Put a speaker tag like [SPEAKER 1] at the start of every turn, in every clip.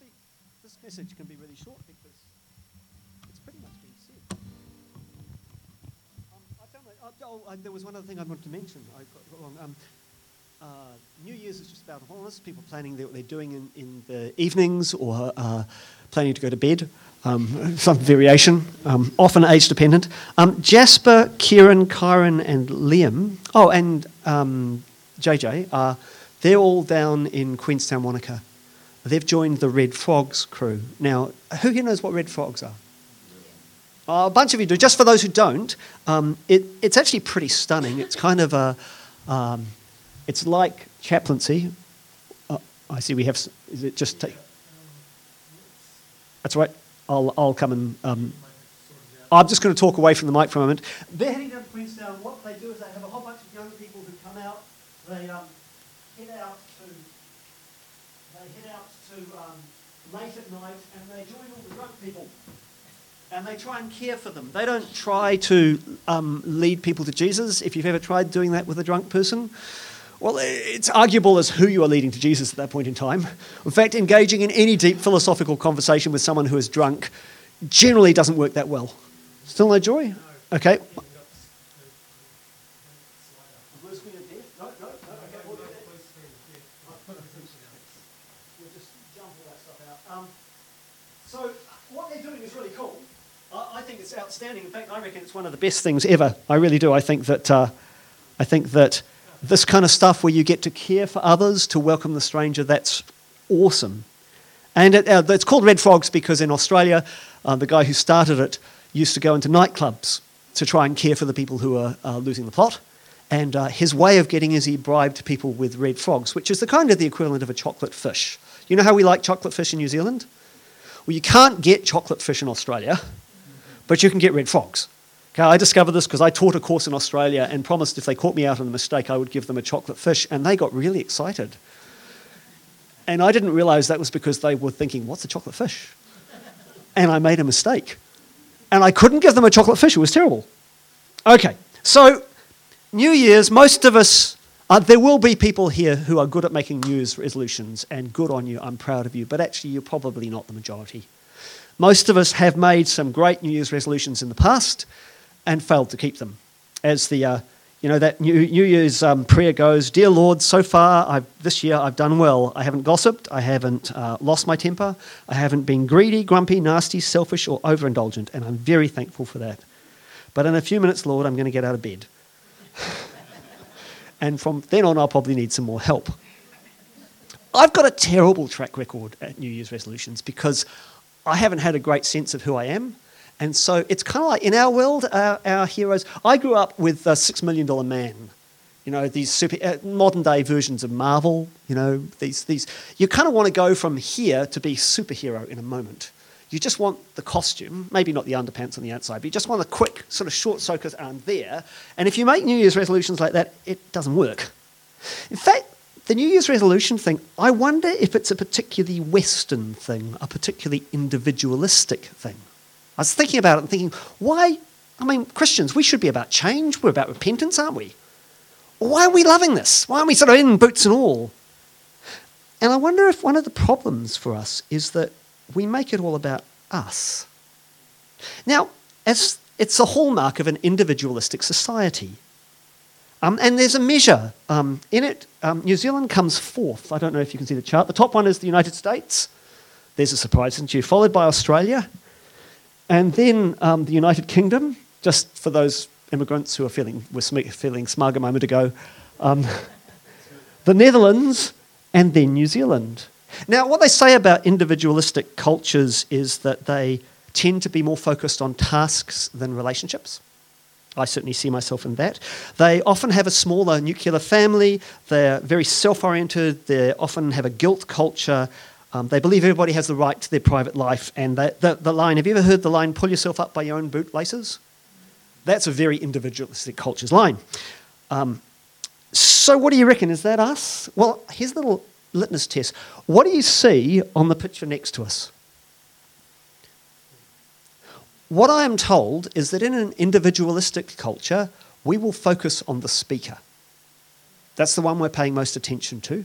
[SPEAKER 1] actually, this message can be really short because it's pretty much been said. Um, I found that, oh, oh, there was one other thing I wanted to mention. I got wrong. Um, uh, New Year's is just about wholeness. People planning what they're doing in, in the evenings or uh, planning to go to bed. Um, some variation, um, often age dependent. Um, Jasper, Kieran, Kyron, and Liam. Oh, and um, JJ. Uh, they're all down in Queenstown, Wanaka. They've joined the Red Frogs crew. Now, who here knows what Red Frogs are? Oh, a bunch of you do. Just for those who don't, um, it, it's actually pretty stunning. It's kind of a, um, it's like chaplaincy. Uh, I see we have. Is it just? That's right. I'll, I'll come and. Um, I'm just going to talk away from the mic for a moment. They're heading down to Queenstown. What they do is they have a whole bunch of young people who come out. They um, head out to. They head out to um, late at night and they join all the drunk people. And they try and care for them. They don't try to um, lead people to Jesus. If you've ever tried doing that with a drunk person, well, it's arguable as who you are leading to Jesus at that point in time. In fact, engaging in any deep philosophical conversation with someone who is drunk generally doesn't work that well. Still no joy? Okay. So, what they're doing is really cool. I think it's outstanding. In fact, I reckon it's one of the best things ever. I really do. I think that, uh, I think that this kind of stuff where you get to care for others, to welcome the stranger, that's awesome. And it, uh, it's called Red Frogs because in Australia, uh, the guy who started it used to go into nightclubs to try and care for the people who are uh, losing the plot. And uh, his way of getting is he bribed people with red frogs, which is the kind of the equivalent of a chocolate fish. You know how we like chocolate fish in New Zealand? Well, you can't get chocolate fish in Australia, but you can get red frogs. Okay, I discovered this because I taught a course in Australia and promised if they caught me out on a mistake, I would give them a chocolate fish, and they got really excited. And I didn't realize that was because they were thinking, what's a chocolate fish? And I made a mistake. And I couldn't give them a chocolate fish, it was terrible. Okay, so New Year's, most of us, uh, there will be people here who are good at making New Year's resolutions, and good on you, I'm proud of you, but actually, you're probably not the majority. Most of us have made some great New Year's resolutions in the past and failed to keep them. As the, uh, you know, that New, New Year's um, prayer goes, Dear Lord, so far I've, this year I've done well. I haven't gossiped, I haven't uh, lost my temper, I haven't been greedy, grumpy, nasty, selfish, or overindulgent, and I'm very thankful for that. But in a few minutes, Lord, I'm going to get out of bed. and from then on, I'll probably need some more help. I've got a terrible track record at New Year's resolutions because I haven't had a great sense of who I am. And so it's kind of like in our world, our, heroes. I grew up with a Six Million Dollar Man. You know, these super, uh, modern day versions of Marvel. You know, these, these. You kind of want to go from here to be superhero in a moment. You just want the costume, maybe not the underpants on the outside, but you just want a quick sort of short soakers arm there. And if you make New Year's resolutions like that, it doesn't work. In fact, the New Year's resolution thing, I wonder if it's a particularly Western thing, a particularly individualistic thing. I was thinking about it and thinking, why? I mean, Christians, we should be about change. We're about repentance, aren't we? Why are we loving this? Why aren't we sort of in boots and all? And I wonder if one of the problems for us is that we make it all about us. Now, as it's a hallmark of an individualistic society. Um, and there's a measure um, in it. Um, New Zealand comes fourth. I don't know if you can see the chart. The top one is the United States. There's a surprise, isn't you? Followed by Australia, and then um, the United Kingdom, just for those immigrants who are feeling, were feeling smug a moment ago, um, the Netherlands, and then New Zealand. Now, what they say about individualistic cultures is that they tend to be more focused on tasks than relationships. I certainly see myself in that. They often have a smaller nuclear family, they're very self oriented, they often have a guilt culture, um, they believe everybody has the right to their private life. And the, the, the line have you ever heard the line, pull yourself up by your own bootlaces? That's a very individualistic culture's line. Um, so, what do you reckon? Is that us? Well, here's a little litmus test. What do you see on the picture next to us? What I am told is that in an individualistic culture, we will focus on the speaker. That's the one we're paying most attention to.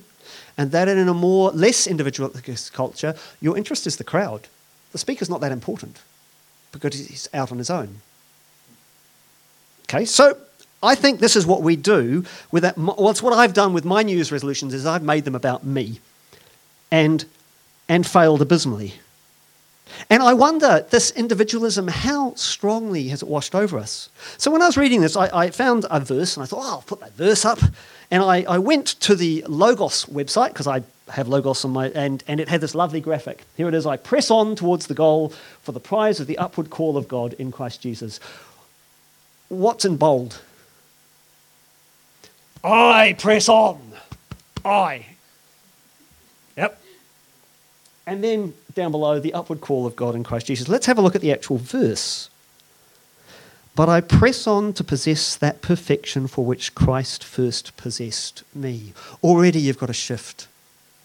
[SPEAKER 1] And that in a more less individualistic culture, your interest is the crowd. The speaker's not that important because he's out on his own. Okay, so I think this is what we do with that. Well, it's what I've done with my New Year's resolutions is I've made them about me, and and failed abysmally. And I wonder, this individualism, how strongly has it washed over us? So when I was reading this, I, I found a verse and I thought, oh, I'll put that verse up. And I, I went to the Logos website because I have Logos on my, and, and it had this lovely graphic. Here it is I press on towards the goal for the prize of the upward call of God in Christ Jesus. What's in bold? I press on. I. Yep. And then down below, the upward call of God in Christ Jesus. Let's have a look at the actual verse. But I press on to possess that perfection for which Christ first possessed me. Already you've got a shift.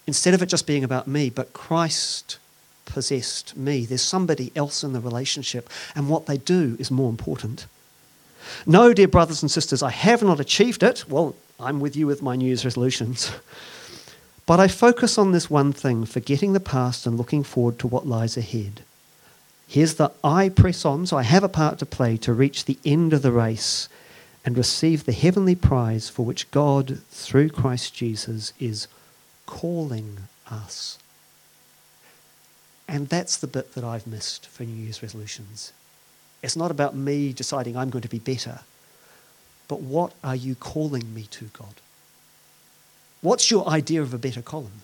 [SPEAKER 1] Instead of it just being about me, but Christ possessed me. There's somebody else in the relationship, and what they do is more important. No, dear brothers and sisters, I have not achieved it. Well, I'm with you with my New Year's resolutions. But I focus on this one thing, forgetting the past and looking forward to what lies ahead. Here's the I press on, so I have a part to play to reach the end of the race and receive the heavenly prize for which God, through Christ Jesus, is calling us. And that's the bit that I've missed for New Year's resolutions. It's not about me deciding I'm going to be better, but what are you calling me to, God? What's your idea of a better Colin?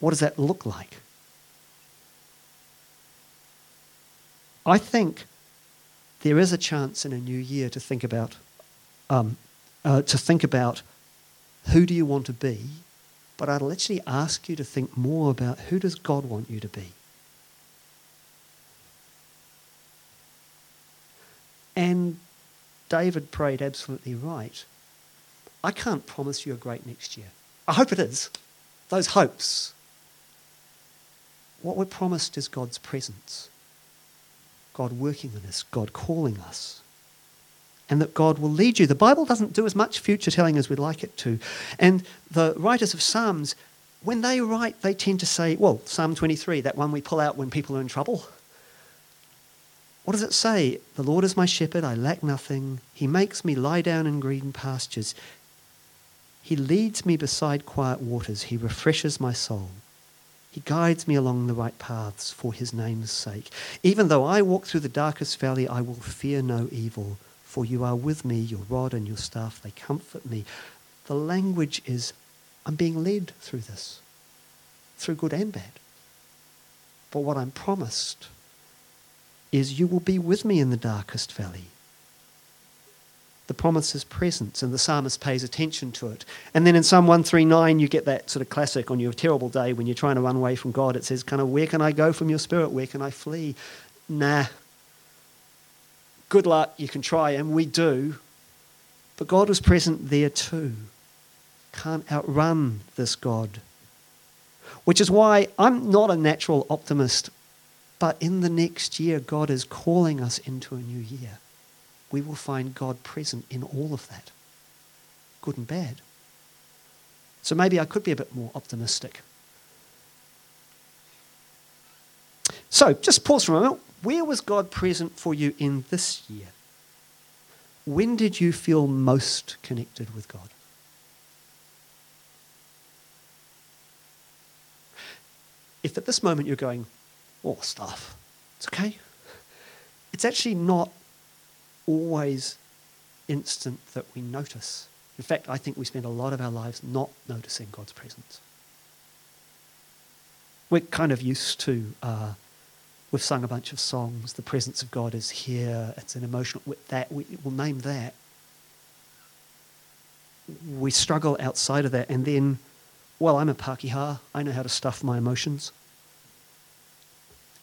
[SPEAKER 1] What does that look like? I think there is a chance in a new year to think about um, uh, to think about who do you want to be, but I'd actually ask you to think more about who does God want you to be. And David prayed absolutely right. I can't promise you a great next year. I hope it is. Those hopes. What we're promised is God's presence, God working in us, God calling us, and that God will lead you. The Bible doesn't do as much future telling as we'd like it to. And the writers of Psalms, when they write, they tend to say, well, Psalm 23, that one we pull out when people are in trouble. What does it say? The Lord is my shepherd, I lack nothing. He makes me lie down in green pastures. He leads me beside quiet waters. He refreshes my soul. He guides me along the right paths for his name's sake. Even though I walk through the darkest valley, I will fear no evil, for you are with me, your rod and your staff, they comfort me. The language is I'm being led through this, through good and bad. But what I'm promised is you will be with me in the darkest valley the promise is presence, and the psalmist pays attention to it. And then in Psalm 139, you get that sort of classic on your terrible day when you're trying to run away from God. It says, kind of, where can I go from your spirit? Where can I flee? Nah. Good luck, you can try, and we do. But God was present there too. Can't outrun this God. Which is why I'm not a natural optimist, but in the next year, God is calling us into a new year we will find God present in all of that, good and bad. So maybe I could be a bit more optimistic. So just pause for a moment. Where was God present for you in this year? When did you feel most connected with God? If at this moment you're going, oh, stuff, it's okay. It's actually not always instant that we notice. In fact, I think we spend a lot of our lives not noticing God's presence. We're kind of used to, uh, we've sung a bunch of songs, the presence of God is here, it's an emotional, that, we, will name that. We struggle outside of that, and then, well, I'm a Pākehā, I know how to stuff my emotions.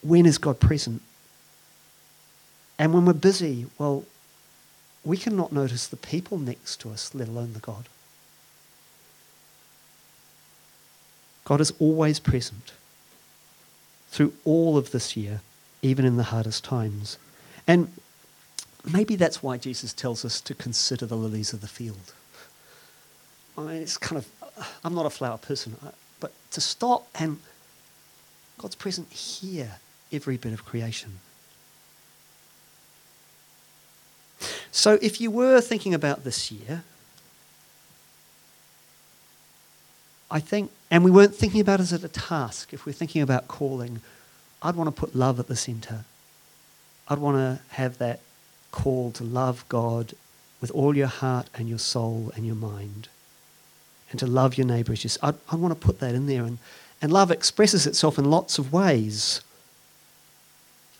[SPEAKER 1] When is God present? And when we're busy, well, we cannot notice the people next to us, let alone the God. God is always present through all of this year, even in the hardest times. And maybe that's why Jesus tells us to consider the lilies of the field. I mean, it's kind of I'm not a flower person, but to stop and God's present here, every bit of creation. So if you were thinking about this year, I think, and we weren't thinking about it as a task, if we're thinking about calling, I'd want to put love at the centre. I'd want to have that call to love God with all your heart and your soul and your mind. And to love your neighbour as yourself. I, I want to put that in there. And, and love expresses itself in lots of ways.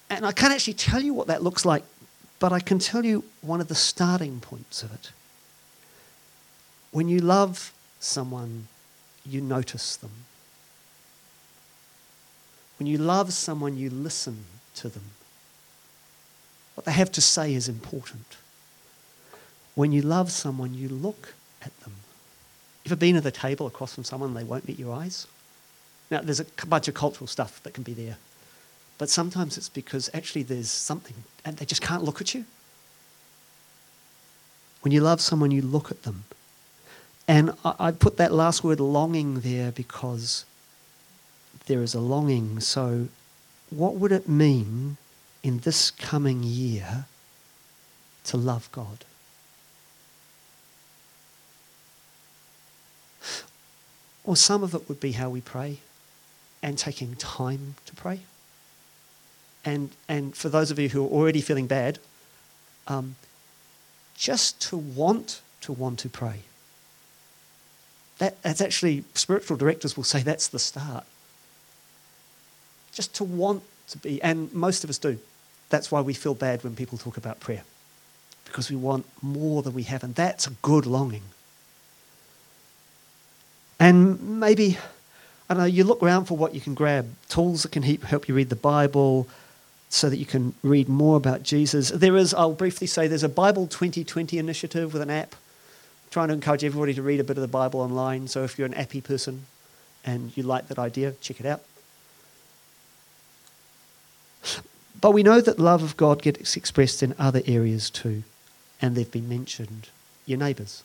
[SPEAKER 1] And I can't actually tell you what that looks like, but I can tell you one of the starting points of it. When you love someone, you notice them. When you love someone, you listen to them. What they have to say is important. When you love someone, you look at them. Ever been at the table across from someone they won't meet your eyes? Now, there's a bunch of cultural stuff that can be there. But sometimes it's because actually there's something and they just can't look at you. When you love someone, you look at them. And I, I put that last word longing there because there is a longing. So, what would it mean in this coming year to love God? Or some of it would be how we pray and taking time to pray. And, and for those of you who are already feeling bad, um, just to want to want to pray. That, that's actually, spiritual directors will say that's the start. Just to want to be, and most of us do. That's why we feel bad when people talk about prayer, because we want more than we have, and that's a good longing. And maybe, I don't know, you look around for what you can grab tools that can help you read the Bible so that you can read more about Jesus. There is, I'll briefly say, there's a Bible 2020 initiative with an app trying to encourage everybody to read a bit of the Bible online. So if you're an appy person and you like that idea, check it out. But we know that love of God gets expressed in other areas too, and they've been mentioned. Your neighbours.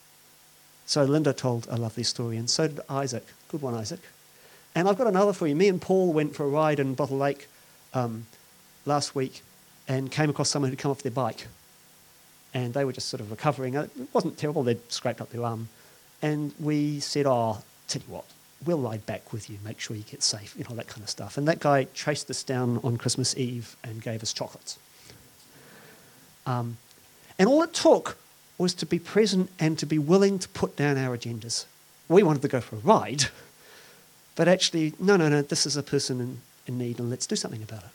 [SPEAKER 1] So Linda told a lovely story, and so did Isaac. Good one, Isaac. And I've got another for you. Me and Paul went for a ride in Bottle Lake um, last week and came across someone who'd come off their bike. And they were just sort of recovering. It wasn't terrible, they'd scraped up their arm. And we said, Oh, tell you what, we'll ride back with you, make sure you get safe, you know, that kind of stuff. And that guy traced us down on Christmas Eve and gave us chocolates. Um, and all it took was to be present and to be willing to put down our agendas. We wanted to go for a ride, but actually, no, no, no, this is a person in, in need and let's do something about it.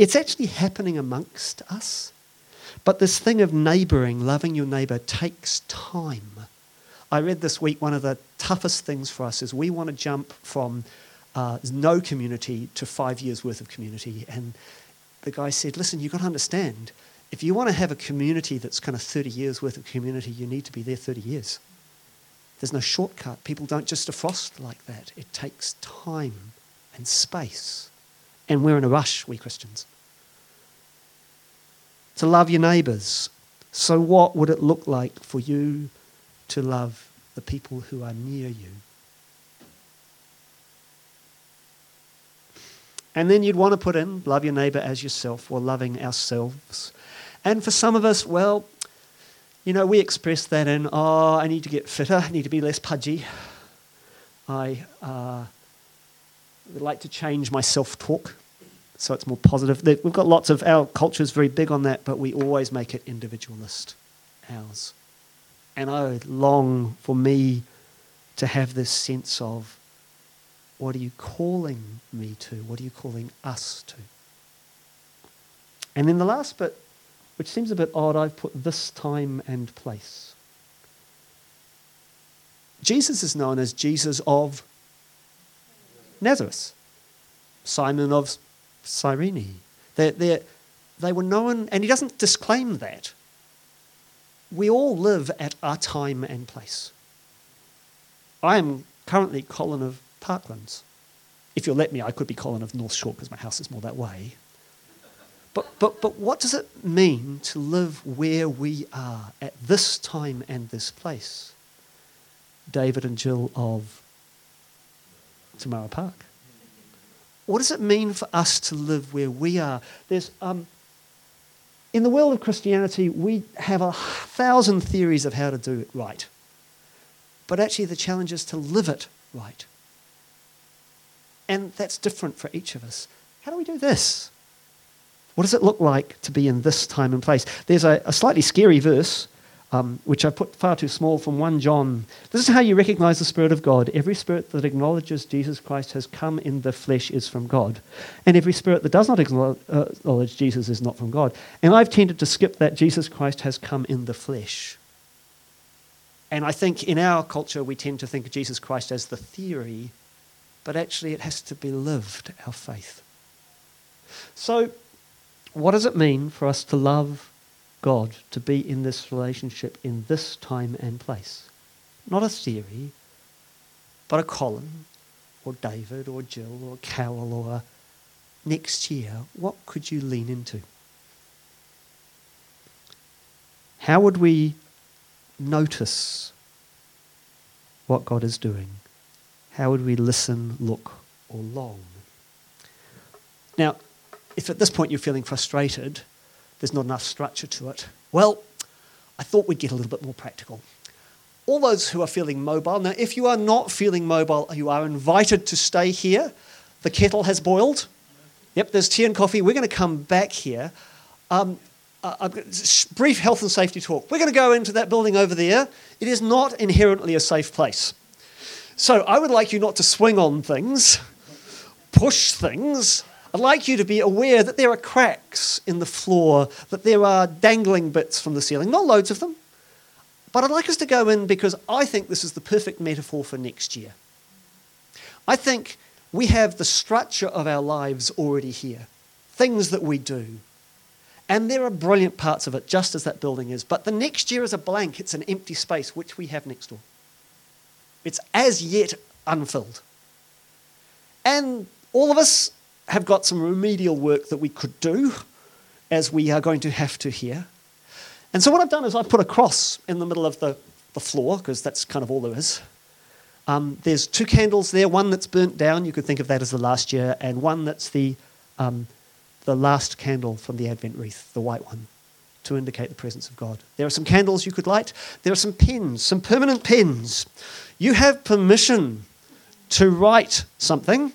[SPEAKER 1] It's actually happening amongst us. But this thing of neighbouring, loving your neighbour, takes time. I read this week one of the toughest things for us is we want to jump from uh, no community to five years worth of community. And the guy said, Listen, you've got to understand, if you want to have a community that's kind of 30 years worth of community, you need to be there 30 years. There's no shortcut. People don't just defrost like that. It takes time and space. And we're in a rush, we Christians. To love your neighbours. So, what would it look like for you to love the people who are near you? And then you'd want to put in love your neighbour as yourself or loving ourselves. And for some of us, well, you know, we express that in, oh, I need to get fitter, I need to be less pudgy. I uh, would like to change my self talk so it's more positive. We've got lots of, our culture is very big on that, but we always make it individualist, ours. And I long for me to have this sense of what are you calling me to? What are you calling us to? And then the last bit, which seems a bit odd, I've put this time and place. Jesus is known as Jesus of Nazareth, Simon of Cyrene. They're, they're, they were known, and he doesn't disclaim that. We all live at our time and place. I am currently Colin of Parklands. If you'll let me, I could be Colin of North Shore because my house is more that way. But, but, but what does it mean to live where we are at this time and this place? David and Jill of Tamara Park. What does it mean for us to live where we are? There's, um, in the world of Christianity, we have a thousand theories of how to do it right. But actually, the challenge is to live it right. And that's different for each of us. How do we do this? What does it look like to be in this time and place? There's a, a slightly scary verse um, which I've put far too small from 1 John. This is how you recognize the Spirit of God. Every spirit that acknowledges Jesus Christ has come in the flesh is from God. And every spirit that does not acknowledge Jesus is not from God. And I've tended to skip that Jesus Christ has come in the flesh. And I think in our culture, we tend to think of Jesus Christ as the theory, but actually it has to be lived, our faith. So, what does it mean for us to love God to be in this relationship in this time and place. Not a theory, but a Colin or David or Jill or Carol or next year, what could you lean into? How would we notice what God is doing? How would we listen, look, or long? Now, if at this point you're feeling frustrated, there's not enough structure to it. Well, I thought we'd get a little bit more practical. All those who are feeling mobile, now, if you are not feeling mobile, you are invited to stay here. The kettle has boiled. Yep, there's tea and coffee. We're going to come back here. Um, uh, brief health and safety talk. We're going to go into that building over there. It is not inherently a safe place. So I would like you not to swing on things, push things, I'd like you to be aware that there are cracks in the floor, that there are dangling bits from the ceiling, not loads of them. But I'd like us to go in because I think this is the perfect metaphor for next year. I think we have the structure of our lives already here, things that we do. And there are brilliant parts of it, just as that building is. But the next year is a blank, it's an empty space, which we have next door. It's as yet unfilled. And all of us have got some remedial work that we could do, as we are going to have to here. And so what I've done is I've put a cross in the middle of the, the floor, because that's kind of all there is. Um, there's two candles there, one that's burnt down, you could think of that as the last year, and one that's the, um, the last candle from the Advent wreath, the white one, to indicate the presence of God. There are some candles you could light. There are some pens, some permanent pens. You have permission to write something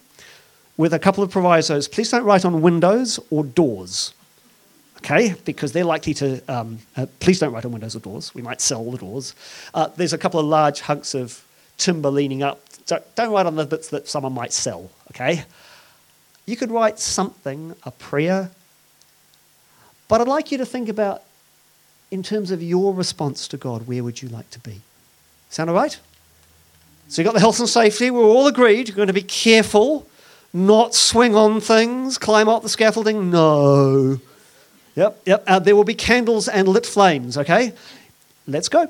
[SPEAKER 1] with a couple of provisos. Please don't write on windows or doors, okay? Because they're likely to. Um, uh, please don't write on windows or doors. We might sell the doors. Uh, there's a couple of large hunks of timber leaning up. Don't, don't write on the bits that someone might sell, okay? You could write something, a prayer. But I'd like you to think about, in terms of your response to God, where would you like to be? Sound all right? So you've got the health and safety. We're all agreed. You're going to be careful not swing on things, climb up the scaffolding? No. Yep, yep. Uh, there will be candles and lit flames, okay? Let's go.